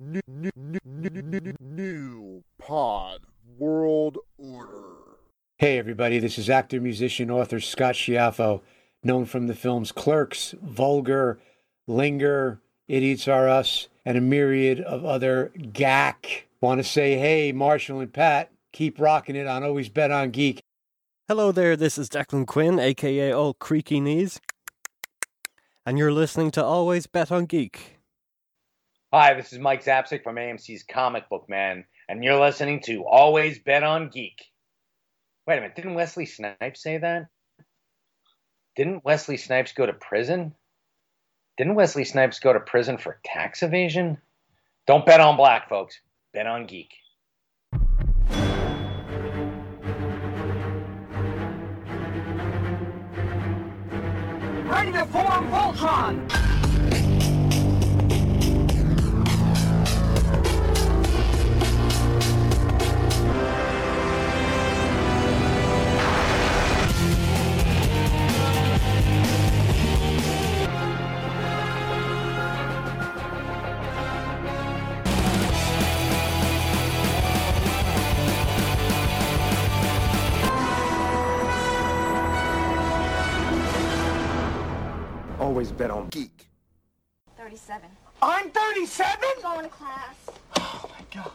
New, new, new, new, new pod world order. Hey, everybody, this is actor, musician, author Scott Schiaffo, known from the films Clerks, Vulgar, Linger, Idiots Are Us, and a myriad of other gack. Want to say, hey, Marshall and Pat, keep rocking it on Always Bet on Geek. Hello there, this is Declan Quinn, aka Old Creaky Knees, and you're listening to Always Bet on Geek. Hi, this is Mike Zapcic from AMC's Comic Book Men, and you're listening to Always Bet on Geek. Wait a minute, didn't Wesley Snipes say that? Didn't Wesley Snipes go to prison? Didn't Wesley Snipes go to prison for tax evasion? Don't bet on black, folks. Bet on geek. Ready to form Voltron! Always bet on geek. 37. I'm 37? Going to class. Oh my god.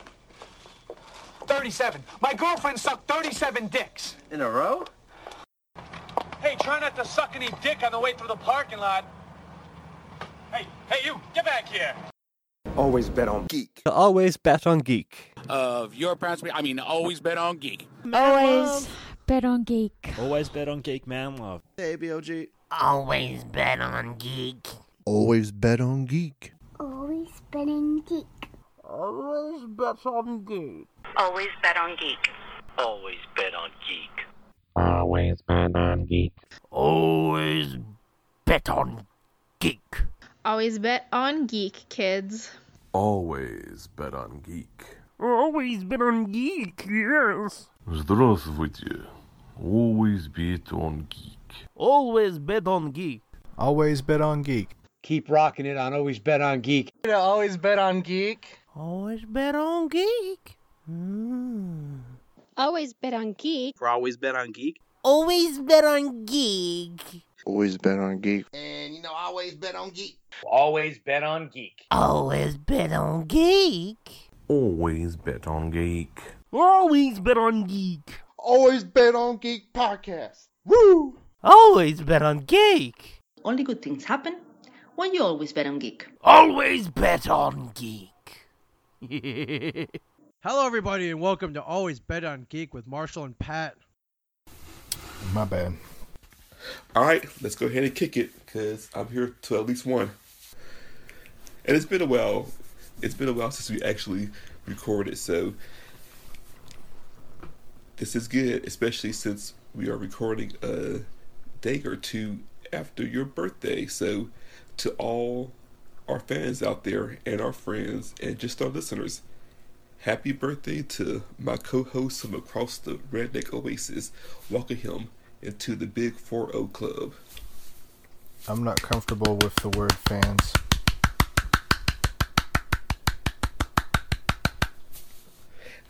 37. My girlfriend sucked 37 dicks. In a row? Hey, try not to suck any dick on the way through the parking lot. Hey, hey, you, get back here. Always bet on geek. Always Bet on Geek. of your parents. I mean, always bet on geek. Always bet on geek. Always bet on Geek Man Love. Hey, BOG. Always bet on geek. Always bet on geek. Always betting geek. Always bet on geek. Always bet on geek. Always bet on geek. Always bet on geek. Always bet on geek. Always bet on geek, kids. Always bet on geek. Always bet on geek, yes. Здравствуйте. Always bet on geek. Always bet on geek. Always bet on geek. Keep rocking it on Always Bet on Geek. Always bet on geek. Always bet on geek. Mm. Always bet on geek. For always bet on geek. Always bet on geek. Always bet on geek. And you know, always bet on geek. Always bet on geek. Always bet on geek. Always bet on geek. Always bet on geek. Always bet on geek podcast. Woo! Always bet on geek. Only good things happen when you always bet on geek. Always bet on geek. Hello, everybody, and welcome to Always Bet on Geek with Marshall and Pat. My bad. All right, let's go ahead and kick it because I'm here to at least one. And it's been a while. It's been a while since we actually recorded, so this is good, especially since we are recording a day or two after your birthday. So, to all our fans out there and our friends and just our listeners, happy birthday to my co-host from across the Redneck Oasis. Welcome him into the Big 4-0 Club. I'm not comfortable with the word fans.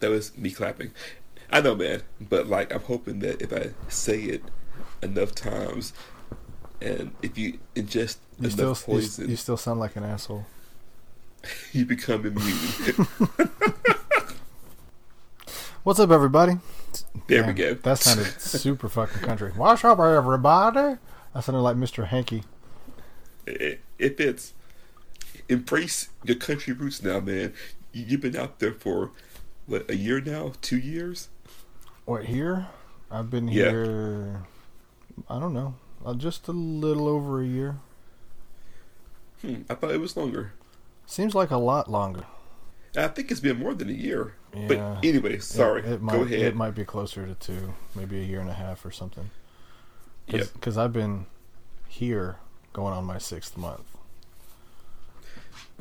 That was me clapping. I know, man, but like I'm hoping that if I say it enough times, and if you ingest You enough still, poison, you still sound like an asshole. you become immune. What's up, everybody? There we go. That sounded super fucking country. What's up, everybody? That sounded like Mr. Hanky. it, it fits. Embrace your country roots now, man. You- You've been out there for what a year now, two years. What here? I've been Yeah. here. I don't know. Uh, just a little over a year. Hmm, I thought it was longer. Seems like a lot longer. I think it's been more than a year. Yeah. But anyway, sorry. It, it might, Go ahead. It might be closer to two, maybe a year and a half or something. Yep. Because I've been here going on my sixth month.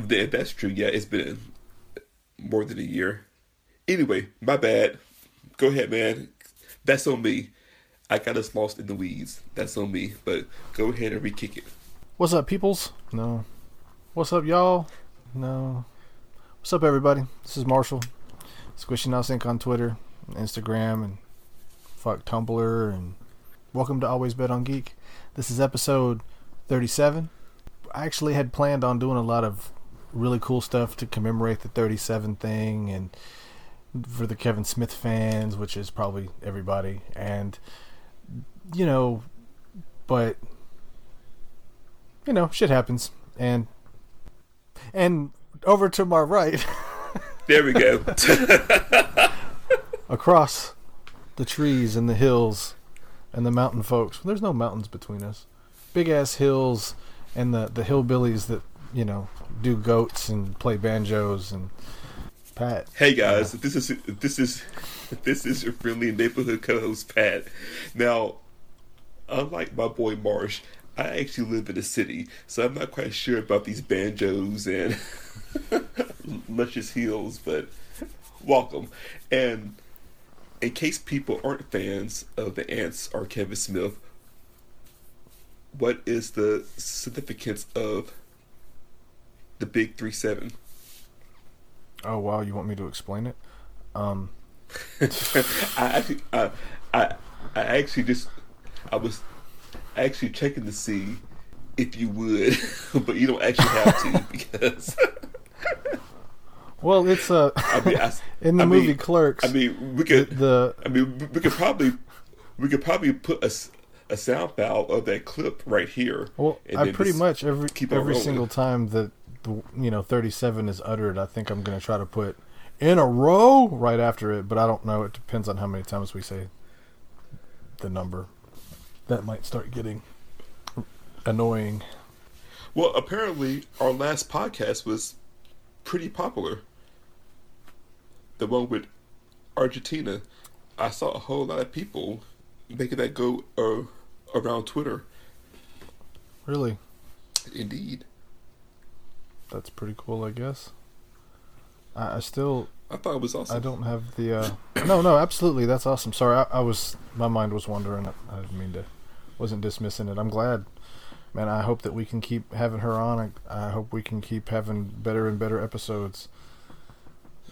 Th- That's true. Yeah, it's been more than a year. Anyway, my bad. Go ahead, man. That's on me. I got us lost in the weeds. That's on me. But go ahead and re-kick it. What's up, peoples? No. What's up, y'all? No. What's up, everybody? This is Marshall. Squishy Now Sync on Twitter, Instagram, and fuck Tumblr, and welcome to Always Bet on Geek. This is episode 37. I actually had planned on doing a lot of really cool stuff to commemorate the 37 thing, and for the Kevin Smith fans, which is probably everybody, and you know, but you know, shit happens, and and over to my right. There we go. across the trees and the hills and the mountain folks. There's no mountains between us. Big ass hills and the the hillbillies that you know do goats and play banjos and Pat. Hey guys, this is this is this is your friendly neighborhood co-host Pat. Now, unlike my boy Marsh, I actually live in a city, so I'm not quite sure about these banjos and luscious heels, but welcome. And in case people aren't fans of the Ants or Kevin Smith, what is the significance of the Big Three Seven? Oh wow, you want me to explain it? Um, I actually, I, I, I actually just, I was actually checking to see if you would, but you don't actually have to because. well, it's uh, I mean, I, in the I movie mean, Clerks. I mean, we could. the I mean, we could probably, we could probably put a, a sound file of that clip right here. Well, and I pretty much every keep every single time that the you know 37 is uttered, I think I'm going to try to put in a row right after it, but I don't know. It depends on how many times we say the number. That might start getting annoying. Well, apparently, our last podcast was pretty popular. The one with Argentina. I saw a whole lot of people making that go uh, around Twitter. Really, Indeed. that's pretty cool, I guess. I, I still I thought it was awesome. I don't have the. Uh, no, no, absolutely, that's awesome. Sorry, I, I was my mind was wandering. I didn't mean to. Wasn't dismissing it. I'm glad, man. I hope that we can keep having her on. I, I hope we can keep having better and better episodes.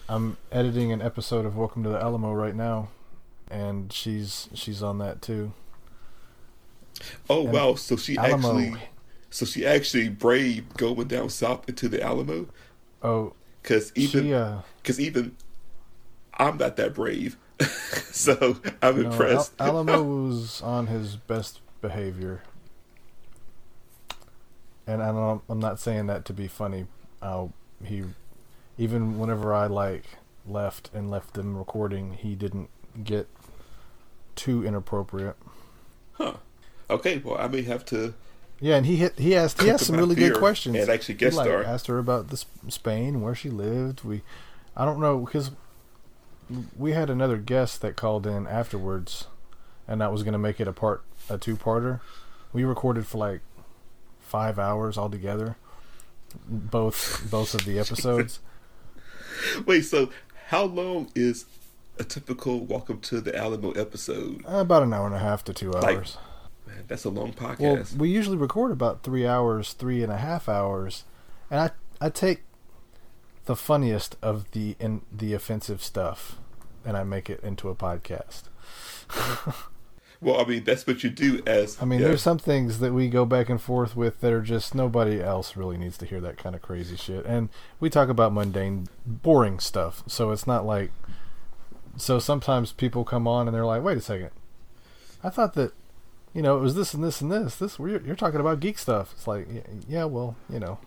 I'm editing an episode of Welcome to the Alamo right now, and she's she's on that too. Oh And wow! So she Alamo. actually, so she actually braved going down south into the Alamo. Oh, Because even, she, uh, because even, I'm not that brave. so I'm no, Al- impressed. Alamo was on his best behavior, and I don't, I'm not saying that to be funny. Uh, he, even whenever I like left and left them recording, he didn't get too inappropriate. Huh. Okay. Well, I may have to. Yeah, and he hit, he asked he asked some really good questions. and actually He, guest like, star. asked her about this Spain, where she lived. We, I don't know because we had another guest that called in afterwards, and that was going to make it a part a two parter. We recorded for like five hours altogether, both both of the episodes. Wait. So how long is a typical Welcome to the Alamo episode? Uh, about an hour and a half to two Like, hours. Man, that's a long podcast. Well, we usually record about three hours, three and a half hours, and I I take the funniest of the in the offensive stuff, and I make it into a podcast. Well, I mean, that's what you do as. I mean, yeah. there's some things that we go back and forth with that are just nobody else really needs to hear that kind of crazy shit. And we talk about mundane, boring stuff. So it's not like. So sometimes people come on and they're like, "Wait a second, I thought that, you know, it was this and this and this. This you're, you're talking about geek stuff." It's like, yeah, well, you know,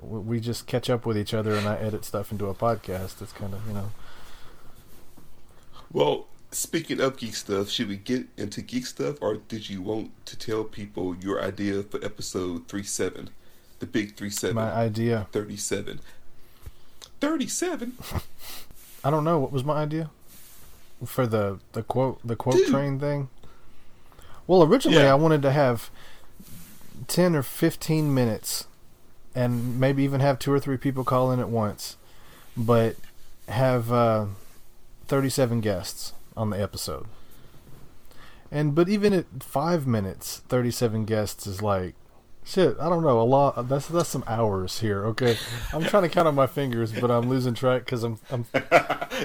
we we just catch up with each other, and I edit stuff into a podcast. It's kind of you know. Well, speaking of geek stuff, should we get into geek stuff, or did you want to tell people your idea for episode three seven, the big three seven? My idea. Thirty seven. Thirty seven. I don't know what was my idea for the the quote the quote train thing. Well, originally Yeah. I wanted to have ten or fifteen minutes, and maybe even have two or three people call in at once, but have uh, thirty-seven guests on the episode. And but even at five minutes, thirty-seven guests is like Shit, I don't know. A lot. That's that's some hours here. Okay, I'm trying to count on my fingers, but I'm losing track because I'm I'm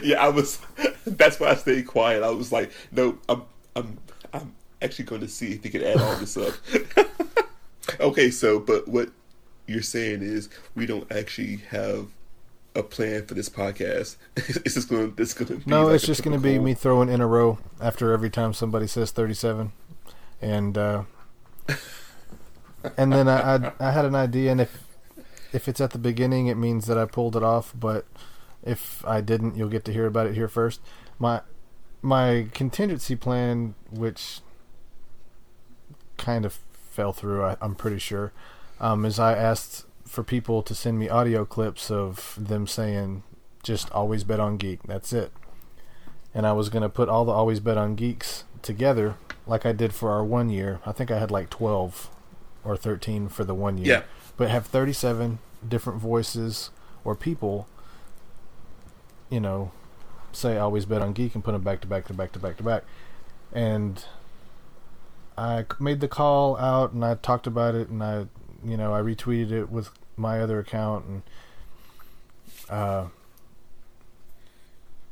yeah, I was. That's why I stayed quiet. I was like, no, I'm, I'm, I'm actually going to see if he can add all this up. okay, so, but what you're saying is we don't actually have a plan for this podcast. it's just going. It's going to be no. like it's just going to be me throwing in a row after every time somebody says 37, and uh, and then I, I I had an idea, and if if it's at the beginning, it means that I pulled it off. But if I didn't, you'll get to hear about it here first. My my contingency plan, which kind of fell through, I, I'm pretty sure, um, is I asked for people to send me audio clips of them saying, "Just always bet on geek." That's it. And I was gonna put all the always bet on geeks together, like I did for our one year. I think I had like twelve or thirteen for the one year. Yeah. But have thirty-seven different voices or people, you know, say always bet on geek and put them back to back to back to back to back. And I made the call out and I talked about it and I, you know, I retweeted it with my other account and uh,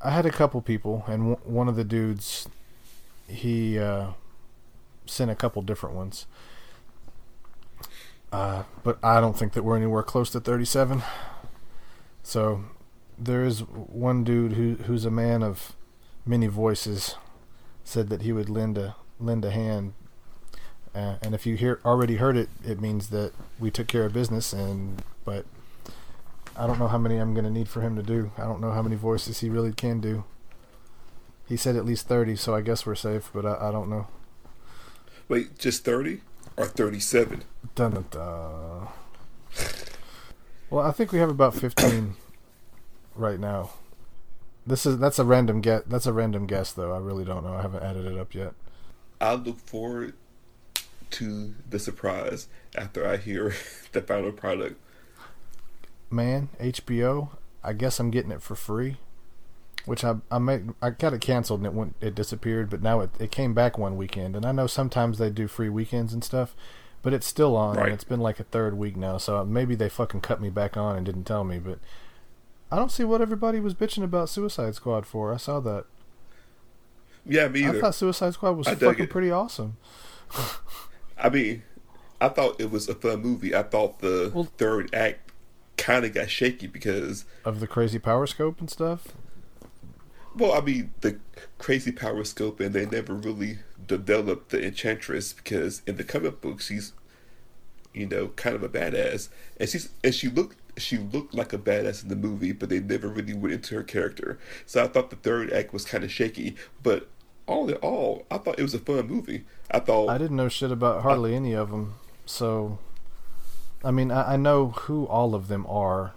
I had a couple people and w- one of the dudes, he uh, sent a couple different ones. Uh, but I don't think that we're anywhere close to 37. So there is one dude who who's a man of many voices said that he would lend a lend a hand uh, and if you hear already heard it it means that we took care of business and but I don't know how many I'm going to need for him to do. I don't know how many voices he really can do. He said at least 30 so I guess we're safe but I, I don't know. Wait, just thirty or thirty-seven? dun, dun, dun. well I think we have about 15 right now. This is that's a random guess that's a random guess though. I really don't know. I haven't added it up yet. I look forward to the surprise after I hear the final product. man, HBO. I guess I'm getting it for free, which I I made I got it canceled and it went it disappeared, but now it it came back one weekend. And I know sometimes they do free weekends and stuff, but it's still on. Right. And it's been like a third week now, so maybe they fucking cut me back on and didn't tell me. But I don't see what everybody was bitching about Suicide Squad for. I saw that. Yeah, me either. I thought Suicide Squad was fucking it. pretty awesome. I mean, I thought it was a fun movie. I thought the Well- third act kind of got shaky because, Of the crazy power scope and stuff. well, I mean, the crazy power scope, and they never really developed the Enchantress because in the comic book she's, you know, kind of a badass, and she's and she looked she looked like a badass in the movie, but they never really went into her character. So I thought the third act was kind of shaky, but all in all, I thought it was a fun movie. I thought I didn't know shit about hardly any of them, so I mean, I, I know who all of them are.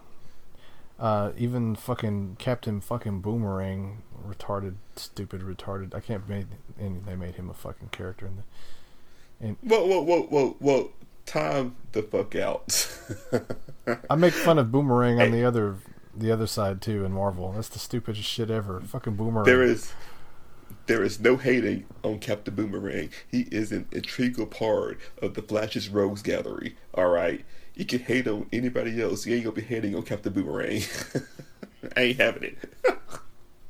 Uh, even fucking Captain fucking Boomerang, retarded, stupid, retarded. I can't make and they made him a fucking character in the. And Whoa, whoa, whoa, whoa, whoa! Time the fuck out. I make fun of Boomerang on the other the other side too in Marvel. That's the stupidest shit ever. Fucking Boomerang. There is, there is no hating on Captain Boomerang. He is an integral part of the Flash's Rogues Gallery. All right, you can hate on anybody else. You ain't gonna be hating on Captain Boomerang. I ain't having it.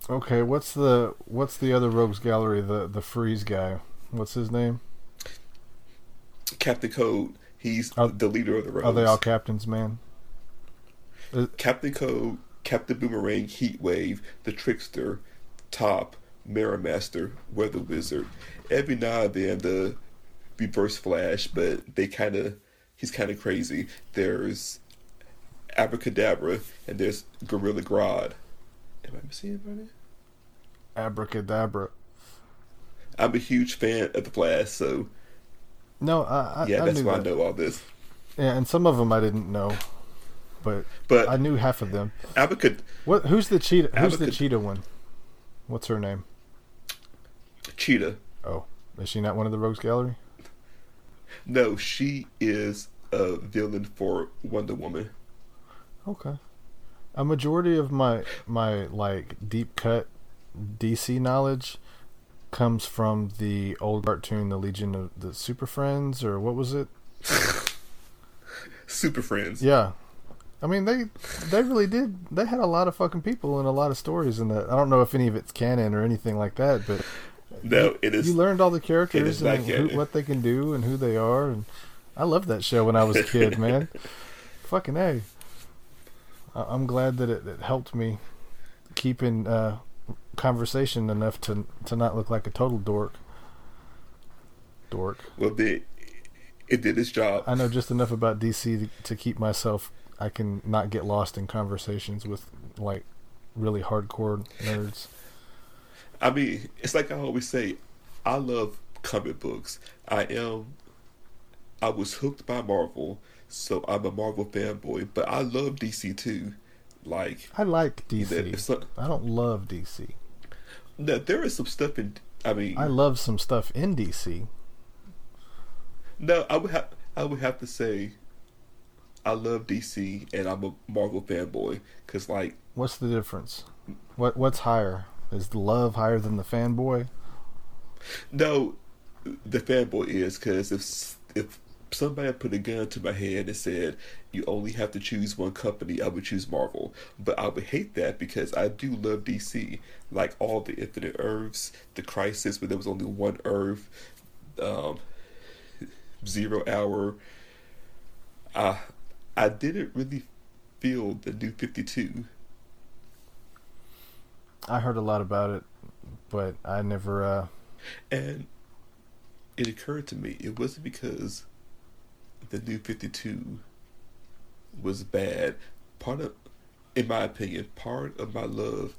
Okay, what's the what's the other Rogues Gallery? The the Freeze guy. What's his name? Captain Cold. He's the leader of the Rogues. Are they all captains, man? Captain Cold, Captain Boomerang, Heat Wave, the Trickster, Top, Mirror Master, Weather Wizard. Every now and then the Reverse Flash, but they kind of he's kind of crazy. There's Abracadabra and there's Gorilla Grodd. Am I missing anybody? Abracadabra. I'm a huge fan of the Flash, so No, I, I yeah, I that's why that. I know all this. Yeah, and some of them I didn't know, but But I knew half of them. Abacad, What? Who's the cheetah? Who's the cheetah one? What's her name? Cheetah. Oh, is she not one of the Rogues Gallery? No, she is a villain for Wonder Woman. Okay. A majority of my my like deep cut DC knowledge comes from the old cartoon, The Legion of the Super Friends, or what was it? Super Friends. Yeah. I mean, they they really did. They had a lot of fucking people and a lot of stories in that. I don't know if any of it's canon or anything like that, but No, it is. you learned all the characters and who, what they can do and who they are. And I loved that show when I was a kid, man. fucking a. I- I'm glad that it, it helped me keep in uh, conversation enough to to not look like a total dork. Dork. Well, it, it did its job. I know just enough about DC to, to keep myself. I can not get lost in conversations with like really hardcore nerds. I mean, it's like I always say, I love comic books. I am. I was hooked by Marvel, so I'm a Marvel fanboy. But I love DC too. Like, I like DC. not- I don't love DC. no, there is some stuff in. I mean, I love some stuff in DC. no, I would have. I would have to say, I love DC, and I'm a Marvel fanboy. Cause like, What's the difference? What What's higher? Is the love higher than the fanboy? No, the fanboy is because if if somebody put a gun to my head and said you only have to choose one company, I would choose Marvel. But I would hate that because I do love DC, like all the Infinite Earths, the Crisis, where there was only one Earth, um, Zero Hour. I I didn't really feel the New Fifty Two. I heard a lot about it, but I never. uh And it occurred to me it wasn't because the new 52 was bad. Part of, in my opinion, part of my love,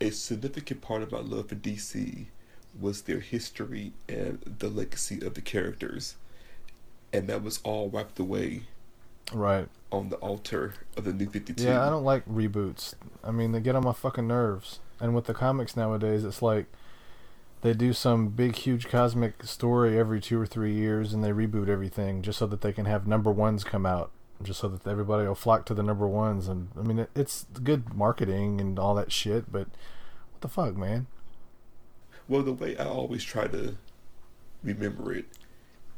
a significant part of my love for DC was their history and the legacy of the characters. And that was all wiped away Right. On the altar of the new 52. Yeah, I don't like reboots. I mean, they get on my fucking nerves. And with the comics nowadays, it's like they do some big, huge cosmic story every two or three years, and they reboot everything just so that they can have number ones come out, just so that everybody will flock to the number ones. And I mean, it, it's good marketing and all that shit, but what the fuck, man? Well, the way I always try to remember it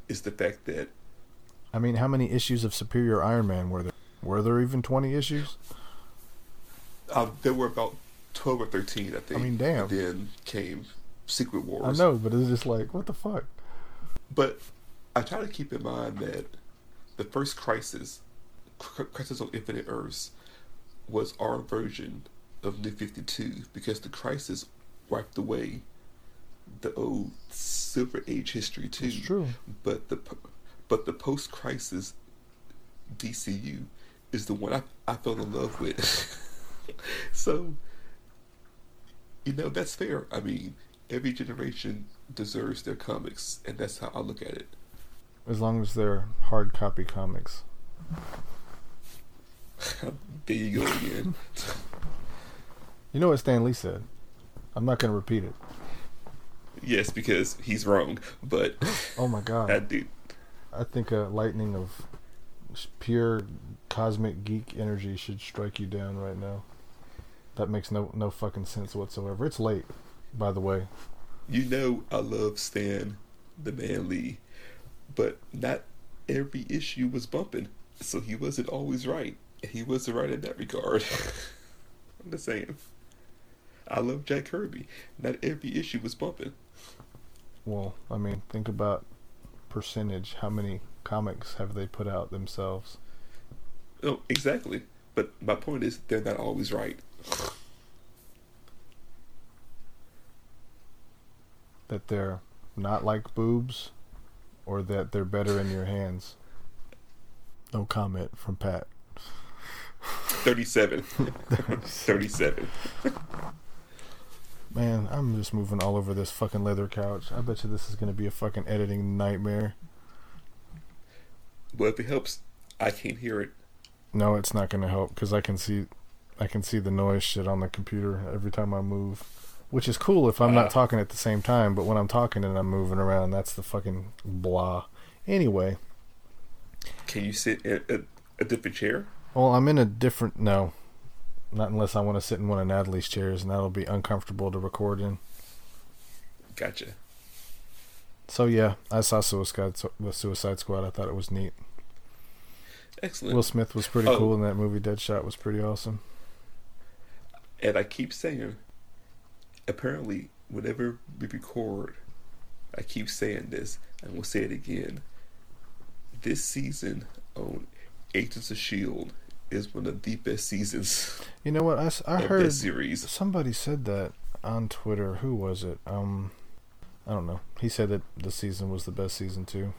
is the fact that I mean, how many issues of Superior Iron Man were there? Were there even twenty issues? uh, there were about 12 or 13, I think. I mean, damn. And then came Secret Wars. I know, but it's just like, what the fuck? But I try to keep in mind that the first Crisis, Crisis on Infinite Earths, was our version of New 52 because the Crisis wiped away the old Silver Age history too. True. But the but the post Crisis DCU is the one I, I fell in love with. so you know that's fair. I mean, every generation deserves their comics, and that's how I look at it. As long as they're hard copy comics. there you go again. You know what Stan Lee said? I'm not going to repeat it. yes, because he's wrong, but Oh my god. I do. I think a lightning of pure cosmic geek energy should strike you down right now. That makes no no fucking sense whatsoever. It's late, by the way. You know I love Stan, the man Lee, but not every issue was bumping, so he wasn't always right. He wasn't right in that regard. I'm just saying. I love Jack Kirby. Not every issue was bumping. Well, I mean, think about percentage. How many comics have they put out themselves? No, exactly. But my point is, they're not always right. That they're not like boobs, or that they're better in your hands. No comment from Pat. 37. 37. Man, I'm just moving all over this fucking leather couch. I bet you this is gonna be a fucking editing nightmare. Well, if it helps, I can't hear it. No, it's not gonna help because I can see, I can see the noise shit on the computer every time I move, which is cool if I'm Ah. not talking at the same time. But when I'm talking and I'm moving around, that's the fucking blah. Anyway, Can you sit in a, a different chair? well, I'm in a different no, not unless I want to sit in one of Natalie's chairs, and that'll be uncomfortable to record in. Gotcha. So yeah, I saw Suicide the Suicide Squad. I thought it was neat. excellent. Will Smith was pretty Oh. cool in that movie. Deadshot was pretty awesome. And I keep saying, apparently, whenever we record, I keep saying this, and we'll say it again. This season on Agents of S.H.I.E.L.D. Is one of the best seasons. You know what? I, of heard this series. somebody said that on Twitter. Who was it? Um, I don't know. He said that the season was the best season too.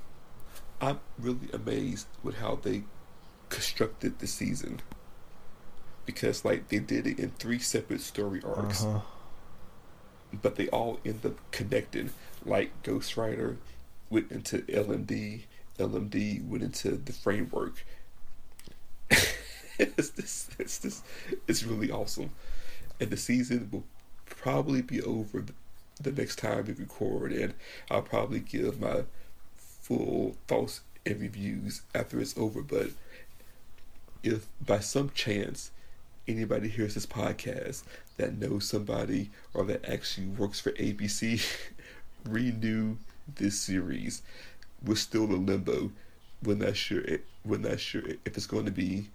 I'm really amazed with how they constructed the season. Because, like, they did it in three separate story arcs. Uh-huh. but they all end up connected. Like Ghost Rider went into LMD, LMD went into the framework. it's this, it's this, it's really awesome, and the season will probably be over the next time we record, and I'll probably give my full thoughts and reviews after it's over. But if by some chance anybody hears this podcast that knows somebody or that actually works for ABC, renew this series. We're still in limbo. We're not sure. It, we're not sure if it's going to be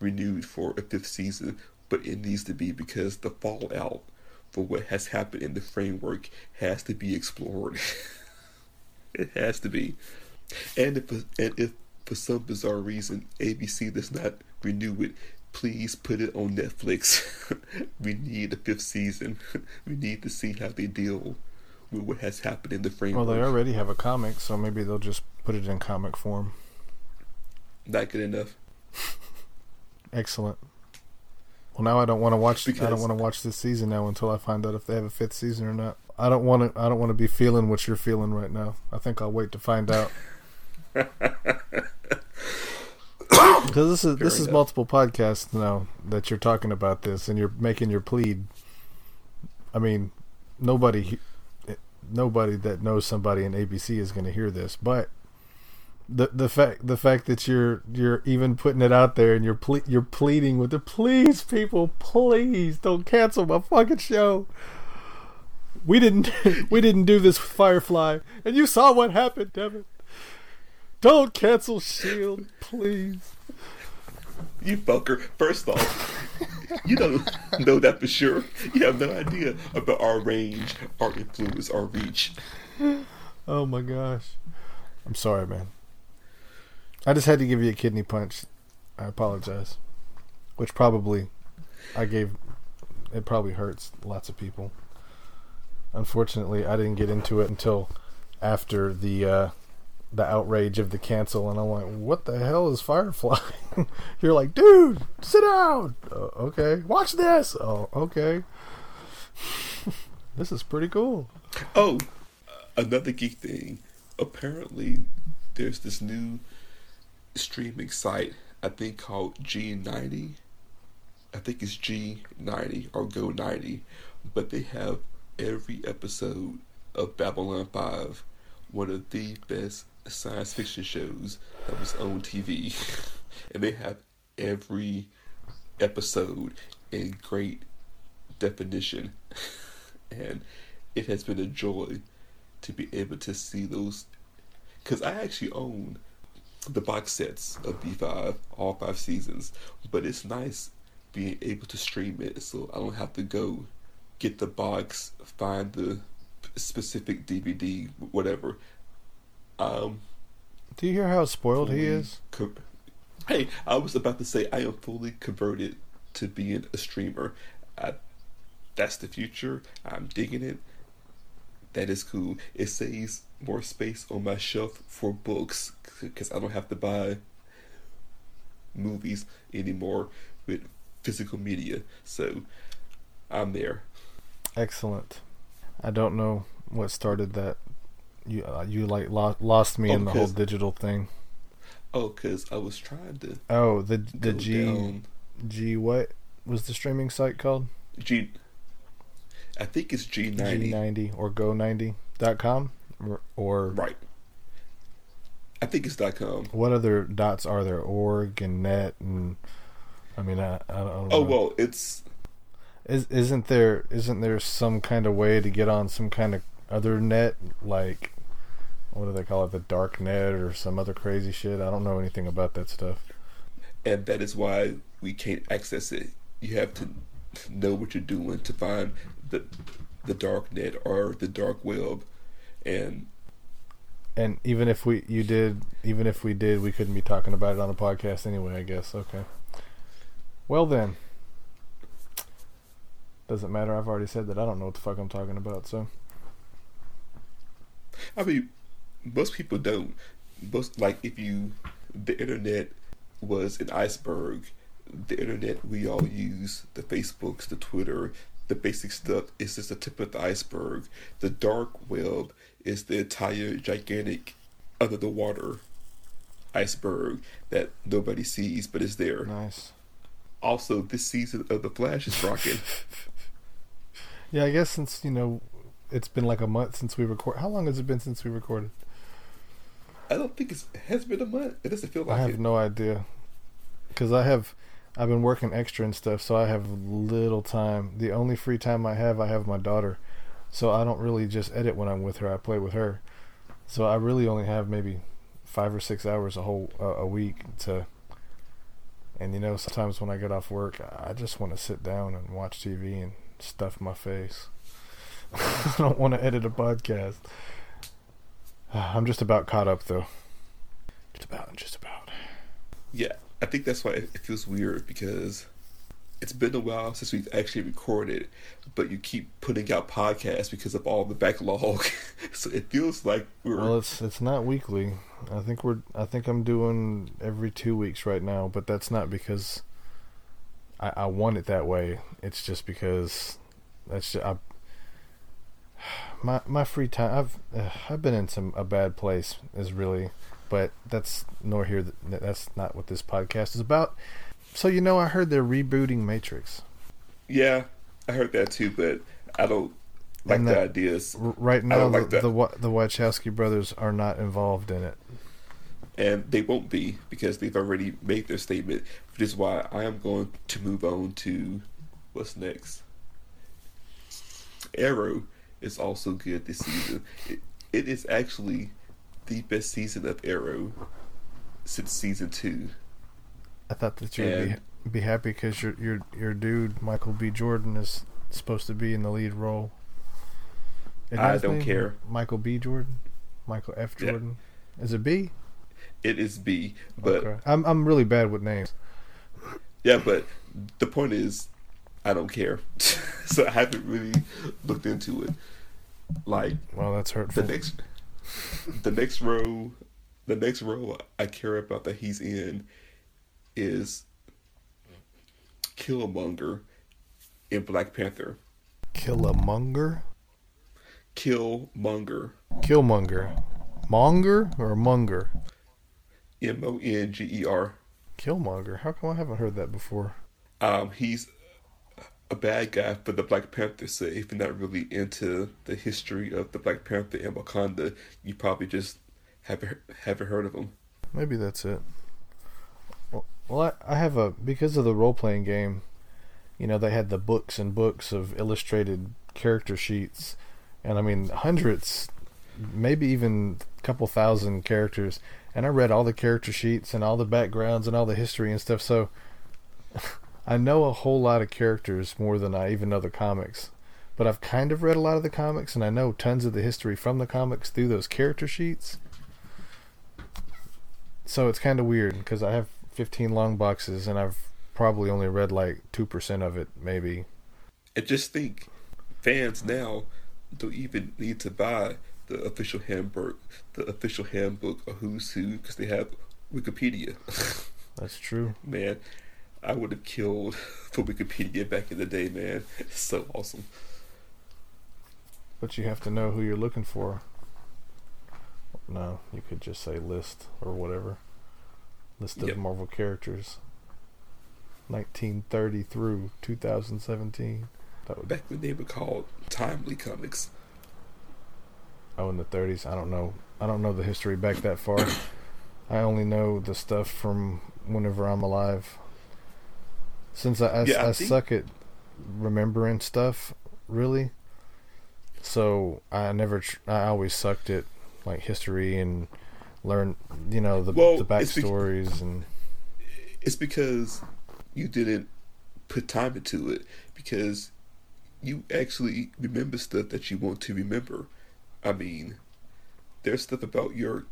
renewed for a fifth season, but it needs to be because the fallout for what has happened in the framework has to be explored. it has to be. And if and if for some bizarre reason ABC does not renew it, please put it on Netflix. we need a fifth season. we need to see how they deal with what has happened in the framework. Well, they already have a comic, so maybe they'll just put it in comic form. Not good enough. Excellent. Well, now I don't want to watch. I don't want to watch this season now until I find out if they have a fifth season or not. I don't want to. I don't want to be feeling what you're feeling right now. I think I'll wait to find out. Because this is this is multiple podcasts now that you're talking about this, and you're making your plead. I mean, nobody, eh, nobody that knows somebody in ABC is going to hear this, but the the fact the fact that you're you're even putting it out there and you're ple- you're pleading with the please people please don't cancel my fucking show. We didn't we didn't do this with Firefly, and you saw what happened, Devin. Don't cancel Shield, please. You fucker. First off, you don't know that for sure. You have no idea about our range, our influence, our reach. Oh my gosh. I'm sorry, man. I just had to give you a kidney punch. I apologize. Which probably I gave it probably hurts lots of people. Unfortunately, I didn't get into it until after the uh the outrage of the cancel and I'm like, "What the hell is Firefly?" You're like, "Dude, sit down." "Oh, okay. Watch this. Oh, okay. this is pretty cool. Oh, another geek thing. Apparently, there's this new streaming site, I think called G90. I think it's G90 or Go90. But they have every episode of Babylon 5, one of the best science fiction shows that was on TV. and they have every episode in great definition. and it has been a joy to be able to see those. Because I actually own the box sets of B5, all five seasons, but it's nice being able to stream it so I don't have to go get the box, find the specific DVD, whatever. Um, Do you hear how spoiled he is? co- hey, I was about to say I am fully converted to being a streamer. I, that's the future. I'm digging it. That is cool. It saves more space on my shelf for books because I don't have to buy movies anymore with physical media. So I'm there. Excellent. I don't know what started that. You uh, you like lo- lost me Oh, in the whole digital thing. Oh, because I was trying to Oh, the the go G down. G what was the streaming site called? G. I think it's G90. G90 or go90.com or, or Right. I think it's dot .com. what other dots are there? Org and net and I mean I I don't, I don't Oh know. well, it's Is isn't there isn't there some kind of way to get on some kind of other net like what do they call it? The dark net or some other crazy shit. I don't know anything about that stuff. And that is why we can't access it. You have to know what you're doing to find the the dark net or the dark web, and And even if we you did, even if we did, we couldn't be talking about it on a podcast anyway. I guess. Okay. Well then, doesn't matter. I've already said that I don't know what the fuck I'm talking about. So I mean, most people don't. Most like if you, the internet was an iceberg. The internet we all use, the Facebooks, the Twitter, the basic stuff is just the tip of the iceberg. The dark web is the entire gigantic under the water iceberg that nobody sees but is there. nice. Also, this season of The Flash is rocking. Yeah, I guess since you know, it's been like a month since we record. How long has it been since we recorded? I don't think it's, it has been a month. It doesn't feel like I have it. no idea because I have I've been working extra and stuff, so I have little time. The only free time I have, I have my daughter, so I don't really just edit when I'm with her. I play with her, so I really only have maybe five or six hours a whole uh, a week to. And you know, sometimes when I get off work, I just want to sit down and watch TV and stuff my face. I don't want to edit a podcast. I'm just about caught up though. Just about, just about. Yeah, I think that's why it it feels weird because it's been a while since we've actually recorded, but you keep putting out podcasts because of all the backlog. so it feels like we're Well, it's it's not weekly. I think we're I think I'm doing every two weeks right now, but that's not because I, I want it that way. It's just because that's just, I my my free time. I've uh, I've been in some a bad place is really, but that's nor here. That's not what this podcast is about. So you know, I heard they're rebooting Matrix. yeah, I heard that too, but I don't like And the ideas. Right now, the, like the the Wachowski brothers are not involved in it. and they won't be because they've already made their statement, which is why I am going to move on to what's next. Arrow is also good this season. It, it is actually the best season of Arrow since season two. I thought that you'd And- be be happy because your your your dude Michael B. Jordan is supposed to be in the lead role. I don't name? care. Michael B. Jordan, Michael F. Yeah. Jordan. Is it B? It is B, but okay. I'm I'm really bad with names. yeah, but the point is, I don't care. so I haven't really looked into it. Like Well, that's hurtful. the next the next row the next row I care about that he's in is Killmonger in Black Panther. Killamonger, Killmonger. Killmonger, Monger or Munger? M O N G E R. Killmonger. How come I haven't heard that before? Um he's a bad guy for the Black Panther, so if you're not really into the history of the Black Panther and Wakanda, you probably just haven't haven't heard of him. Maybe that's it. Well, I, I have a because of the role playing game. You know, they had the books and books of illustrated character sheets, and I mean hundreds, maybe even a couple thousand characters. And I read all the character sheets and all the backgrounds and all the history and stuff. So I know a whole lot of characters more than I even know the comics. But I've kind of read a lot of the comics, and I know tons of the history from the comics through those character sheets. So it's kind of weird because I have 15 long boxes and I've probably only read like 2% of it, maybe. And just think, fans now don't even need to buy the official handbook, the official handbook of Who's Who, because they have Wikipedia. That's true. man, I would have killed for Wikipedia back in the day, man. It's so awesome. But you have to know who you're looking for. No, you could just say list or whatever. List of Yep. Marvel characters. 1930 through 2017. That would Back when they were called Timely Comics. Oh, in the 30s. I don't know. I don't know the history back that far. I only know the stuff from whenever I'm alive. Since I, I, Yeah, I I think- suck at remembering stuff, really. So I never. Tr- I always sucked at like history and learn, you know, the Well, the it's backstories and It's because you didn't put time into it because you actually remember stuff that you want to remember. I mean, there's stuff about your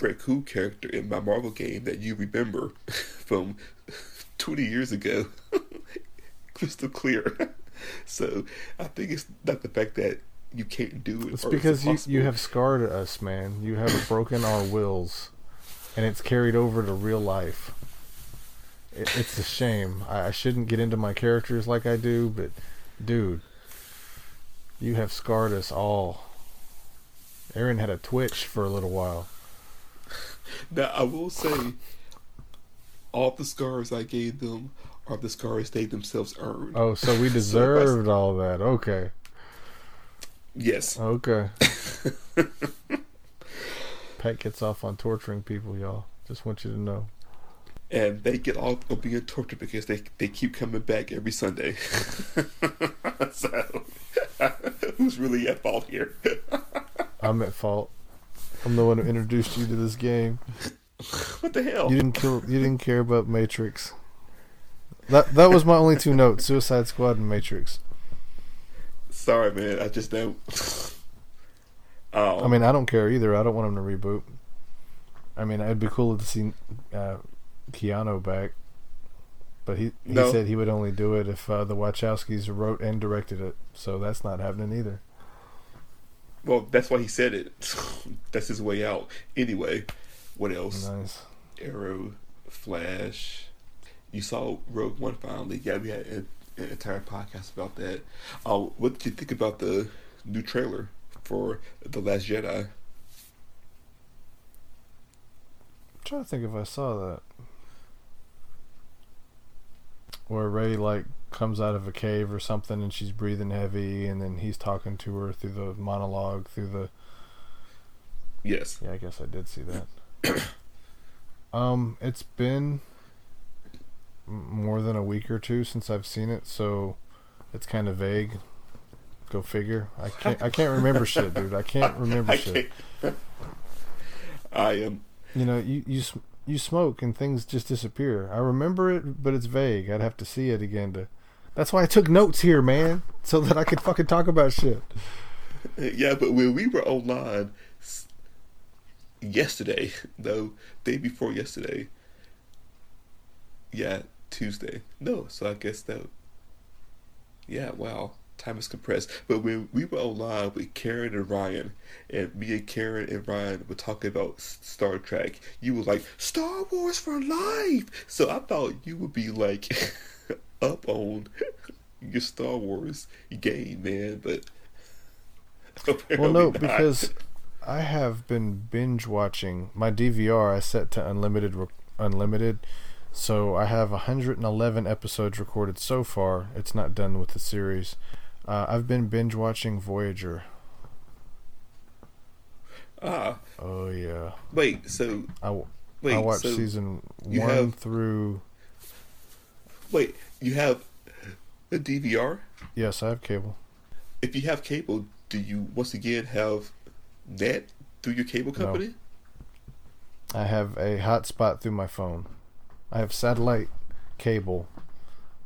Red Cool character in my Marvel game that you remember from 20 years ago. Crystal clear. so I think it's not the fact that you can't do it. It's because you, you have scarred us, man. You have broken our wills, and it's carried over to real life. It, it's a shame. I, I shouldn't get into my characters like I do, but dude, you have scarred us all. Aaron had a twitch for a little while. Now I will say, all the scars I gave them are the scars they themselves earned. Oh, so we if I- deserved all that. Okay. Yes. Okay. Pat gets off on torturing people, y'all. Just want you to know. and they get all of being tortured because they they keep coming back every Sunday. so, who's really at fault here? I'm at fault. I'm the one who introduced you to this game. what the hell? You didn't kill. You didn't care about Matrix. That that was my only two notes: Suicide Squad and Matrix. Sorry, man. I just don't. Oh, I mean, I don't care either. I don't want him to reboot. I mean, it'd be cool to see uh, Keanu back, but he he No. said he would only do it if uh, the Wachowskis wrote and directed it. So that's not happening either. well, that's why he said it. that's his way out. Anyway, what else? Nice. Arrow, Flash. You saw Rogue One finally. Yeah, we had an, entire podcast about that. Uh, what did you think about the new trailer for The Last Jedi? I'm trying to think if I saw that. Where Rey like comes out of a cave or something and she's breathing heavy and then he's talking to her through the monologue through the Yes. Yeah, I guess I did see that. um it's been more than a week or two since I've seen it, so it's kind of vague. Go figure. I can't I can't remember shit, dude. I can't remember I shit. can't- I am. You know, you you you smoke and things just disappear. I remember it, but it's vague. I'd have to see it again to. That's why I took notes here, man, so that I could fucking talk about shit. Yeah, but when we were online yesterday, though, day before yesterday. Yeah, Tuesday. No, so I guess that. Yeah, wow, time is compressed. But when we were online with Karen and Ryan, and me and Karen and Ryan were talking about Star Trek, you were like Star Wars for life. So I thought you would be like up on your Star Wars game, man. But Well, no, not. because I have been binge watching my DVR. I set to unlimited, unlimited. So I have 111 episodes recorded so far. It's not done with the series. Uh, I've been binge watching Voyager. Ah, Oh yeah. wait. So I, wait. I watched so season one have- through. Wait, you have a DVR? Yes, I have cable. If you have cable, do you once again have net through your cable company? No. company? I have a hotspot through my phone. I have satellite cable,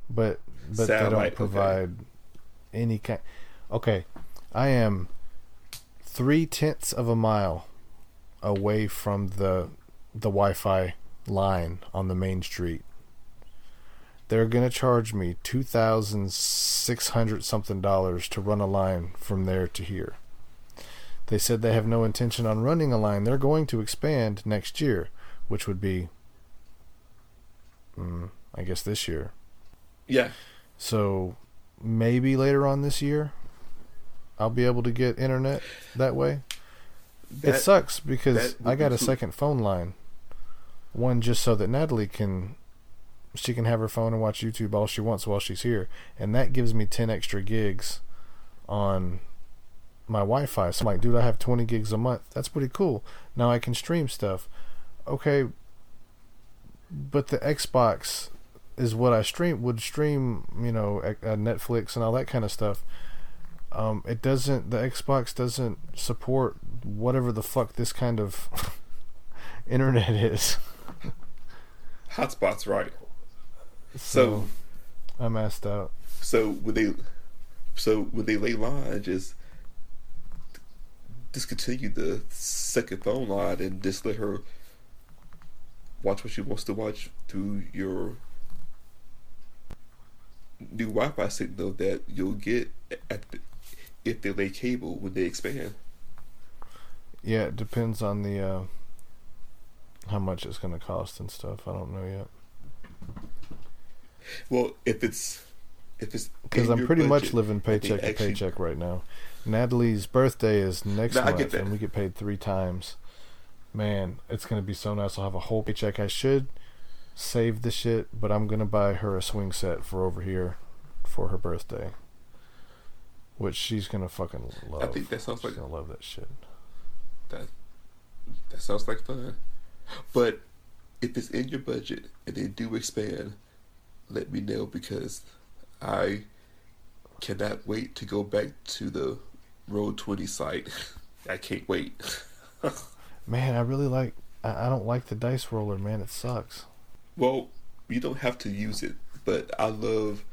but but they don't okay. provide any kind. Okay, I am three tenths of a mile away from the the Wi-Fi line on the main street. They're gonna charge me two thousand six hundred something dollars to run a line from there to here. They said they have no intention on running a line. They're going to expand next year, which would be, mm, I guess, this year. Yeah. So maybe later on this year, I'll be able to get internet that way. it sucks because that I got a second phone line. One just so that Natalie can, she can have her phone and watch YouTube all she wants while she's here, and that gives me ten extra gigs on my Wi-Fi. So I'm like, dude, I have 20 gigs a month. That's pretty cool. Now I can stream stuff. Okay, but the Xbox is what I stream would stream, you know, Netflix and all that kind of stuff. Um, it doesn't. The Xbox doesn't support whatever the fuck this kind of internet is. Hotspots, right? So, So, I'm asked out. so would they, so would they lay line, just discontinue the second phone line and just let her watch what she wants to watch through your new Wi-Fi signal that you'll get at the, if they lay cable when they expand. Yeah, it depends on the uh, how much it's going to cost and stuff. I don't know yet Well, if it's if it's because I'm pretty much living paycheck to actually- paycheck right now. Natalie's birthday is next No, month, and we get paid three times. Man, it's gonna be so nice. I'll have a whole paycheck. I should save the shit, but I'm gonna buy her a swing set for over here for her birthday, which she's gonna fucking love. I think that sounds she's like gonna love that shit. that. That sounds like fun, but if it's in your budget and they do expand, let me know because I cannot wait to go back to the Roll20 site. I can't wait. Man, I really like. I, I don't like the dice roller. Man, it sucks. Well, you don't have to use it, but I love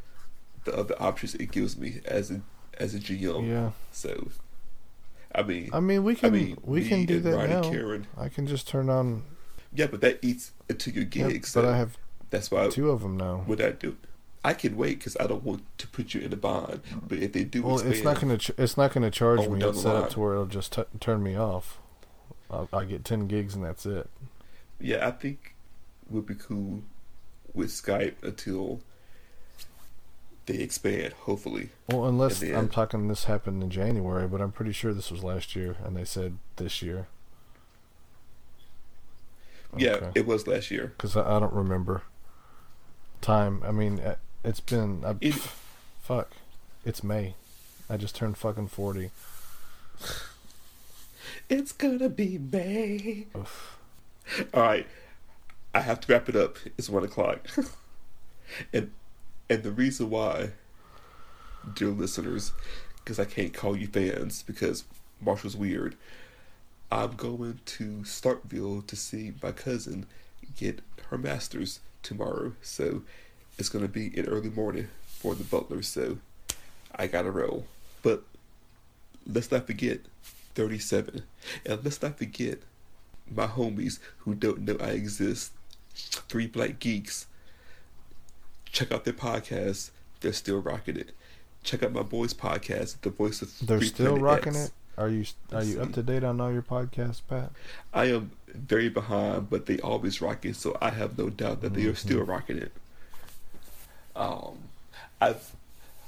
the other options it gives me as a as a GM. Yeah. So, I mean, I mean, we can I mean, we me can do and that Ronnie now. Karen- I can just turn on. yeah, but that eats into your gigs. but so I have that's why two of them now. Would I do? I can wait because I don't want to put you in a bond. But if they do, Well, it's not gonna ch- it's not gonna charge me. It's set line. up to where it'll just t- turn me off. I get ten gigs and that's it. Yeah, I think we'll be cool with Skype until they expand. Hopefully. Well, unless I'm talking this happened in January, but I'm pretty sure this was last year, and they said this year. Yeah, it was last year. Because I, I don't remember time. I mean, uh, it's been I, It- fuck. It's May. I just turned fucking forty. It's gonna be May. All right, I have to wrap it up. It's one o'clock, and and the reason why, dear listeners, because I can't call you fans because Marshall's weird. I'm going to Starkville to see my cousin get her master's tomorrow, so it's gonna be an early morning for the butler. So I gotta roll, but let's not forget 37. And let's not forget my homies who don't know I exist. Three Black Geeks. Check out their podcast. They're still rocking it. Check out my boys' podcast, The Voice of They're Free still Planet rocking X. it. Are you are you up to date on all your podcasts, Pat? I am very behind, but they always rock it, so I have no doubt that they are still Mm-hmm. rocking it. Um, I've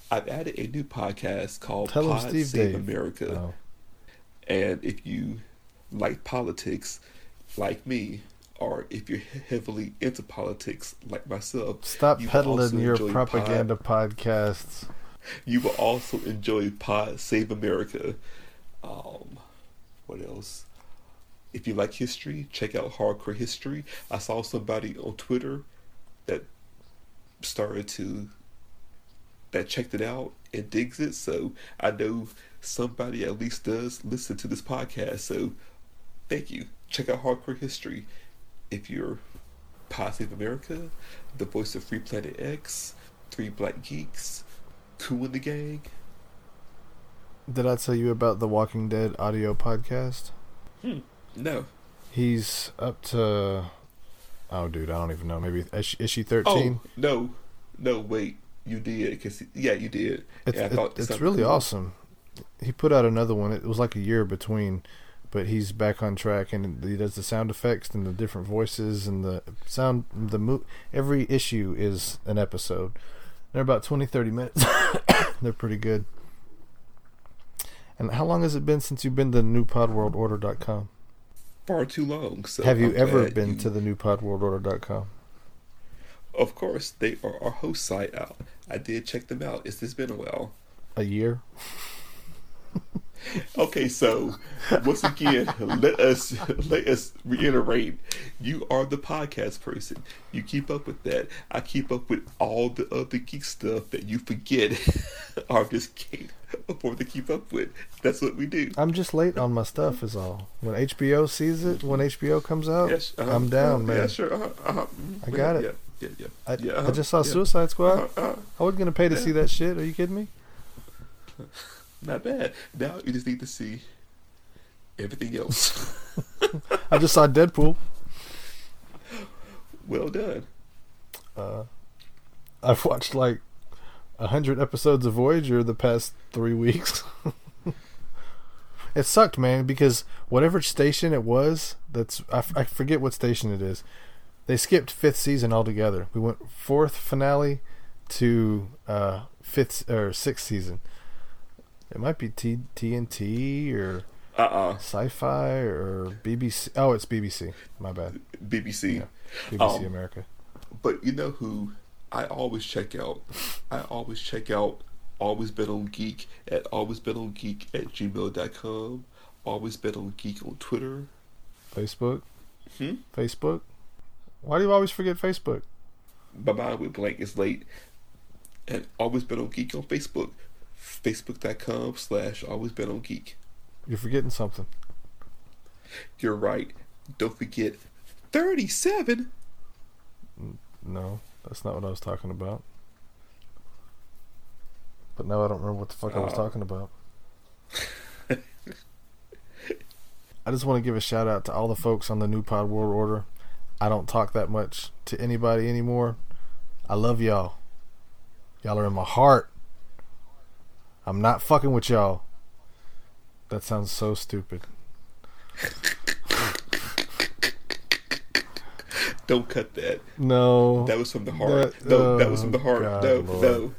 I've added a new podcast called Tell Pod Steve Save Dave. America, Oh. And if you like politics, like me, or if you're heavily into politics, like myself, Stop you peddling your propaganda podcasts. you will also enjoy Pod Save America. Um, what else? If you like history, check out Hardcore History. I saw somebody on Twitter that started to that checked it out and digs it. So I know somebody at least does listen to this podcast. So thank you. Check out Hardcore History. If you're Pod Save America, the voice of Free Planet X, Three Black Geeks, Cool in the Gang. Did I tell you about the Walking Dead audio podcast? Hmm. No. He's up to. Oh, dude, I don't even know. Maybe is she, thirteen? Oh no, no, wait, you did because yeah, you did. It's, And I it- it's really cool. awesome. He put out another one. It was like a year between, but he's back on track and he does the sound effects and the different voices and the sound. The mo- every issue is an episode. They're about 20, 30 minutes. They're pretty good. And how long has it been since you've been to newpodworldorder.com? Far too long. So Have you I'm ever been you- to the newpodworldorder.com? Of course, they are our host site out. I did check them out. It's it's been a while. A year? Okay, so once again, let us let us reiterate. You are the podcast person. You keep up with that. I keep up with all the other geek stuff that you forget or just can't afford to keep up with. That's what we do. I'm just late on my stuff, is all. When HBO sees it, when HBO comes out, Yes, uh-huh, I'm down, uh, man. Yeah, sure. Uh-huh, uh-huh. I Yeah, got it. Yeah, yeah, yeah. I, yeah, I uh-huh, just saw yeah. Suicide Squad. Uh-huh, uh-huh. I wasn't gonna pay to see that shit. Are you kidding me? Not bad. Now you just need to see everything else. I just saw Deadpool. well done. Uh, I've watched like a hundred episodes of Voyager the past three weeks. it sucked, man, because whatever station it was, that's I, f- I forget what station it is. They skipped fifth season altogether. We went fourth finale to uh, fifth or sixth season. It might be T- TNT or Uh-uh. Sci-Fi or BBC. Oh, it's BBC. My bad. BBC. BBC Um, America. But you know who I always check out? I always check out Always Bet on Geek at alwaysbetongeek at gmail.com. Always Bet on Geek on Twitter. Facebook. Hmm? Facebook. Why do you always forget Facebook? My mind went blank. It's late. And Always Bet on Geek on Facebook. Facebook.com slash Always Bet on Geek. You're forgetting something. You're right. Don't forget 37. No, that's not what I was talking about. But now I don't remember what the fuck I was Oh. talking about. I just want to give a shout out to all the folks on the New Pod World Order. I don't talk that much to anybody anymore. I love y'all. Y'all are in my heart. I'm not fucking with y'all. That sounds so stupid. Don't cut that. No. That was from the heart. That- no, that was oh, from the heart. God, no, Lord. no,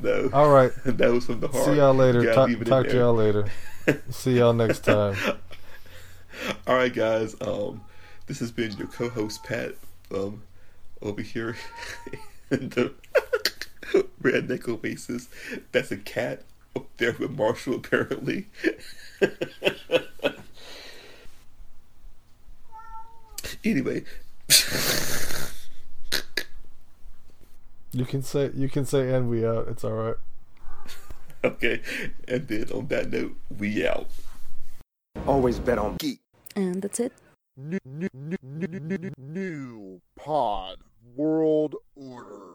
no. All right. that was from the heart. See y'all later. gotta Talk, leave it in talk to y'all later. See y'all next time. All right, guys. Um, this has been your co-host Pat. Um, over here in the redneck oasis. That's a cat up there with Marshall, apparently. anyway, You can say you can say and we out. It's all right. okay. And then on that note, we out. Always bet on geek. And that's it. New, new, new, new, new, new pod world order.